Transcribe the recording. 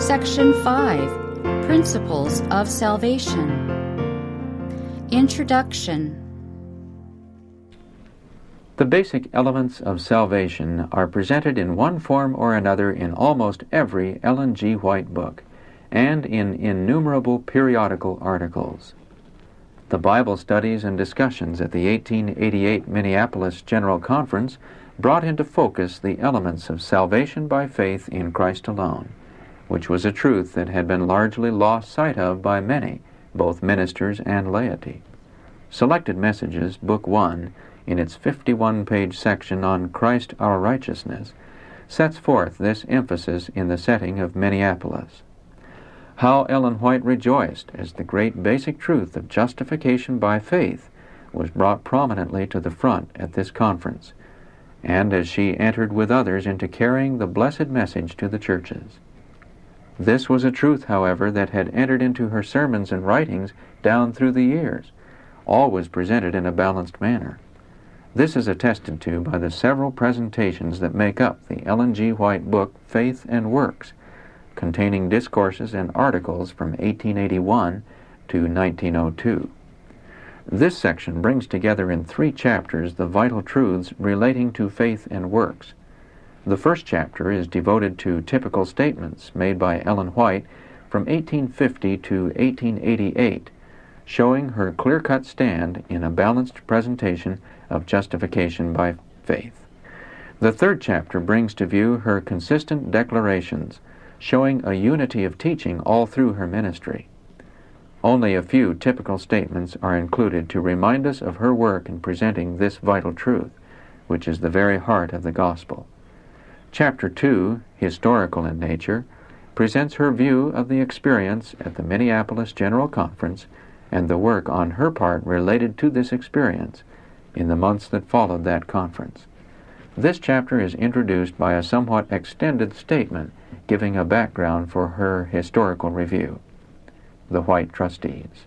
Section 5 Principles of Salvation Introduction The basic elements of salvation are presented in one form or another in almost every Ellen G. White book and in innumerable periodical articles. The Bible studies and discussions at the 1888 Minneapolis General Conference brought into focus the elements of salvation by faith in Christ alone, which was a truth that had been largely lost sight of by many, both ministers and laity. Selected Messages, Book 1, in its 51 page section on Christ our righteousness, sets forth this emphasis in the setting of Minneapolis. How Ellen White rejoiced as the great basic truth of justification by faith was brought prominently to the front at this conference, and as she entered with others into carrying the blessed message to the churches. This was a truth, however, that had entered into her sermons and writings down through the years, always presented in a balanced manner. This is attested to by the several presentations that make up the Ellen G. White book Faith and Works, containing discourses and articles from 1881 to 1902. This section brings together in three chapters the vital truths relating to faith and works. The first chapter is devoted to typical statements made by Ellen White from 1850 to 1888, showing her clear cut stand in a balanced presentation of justification by faith. The third chapter brings to view her consistent declarations showing a unity of teaching all through her ministry. Only a few typical statements are included to remind us of her work in presenting this vital truth, which is the very heart of the gospel. Chapter 2, historical in nature, presents her view of the experience at the Minneapolis General Conference and the work on her part related to this experience in the months that followed that conference. This chapter is introduced by a somewhat extended statement giving a background for her historical review. The White Trustees.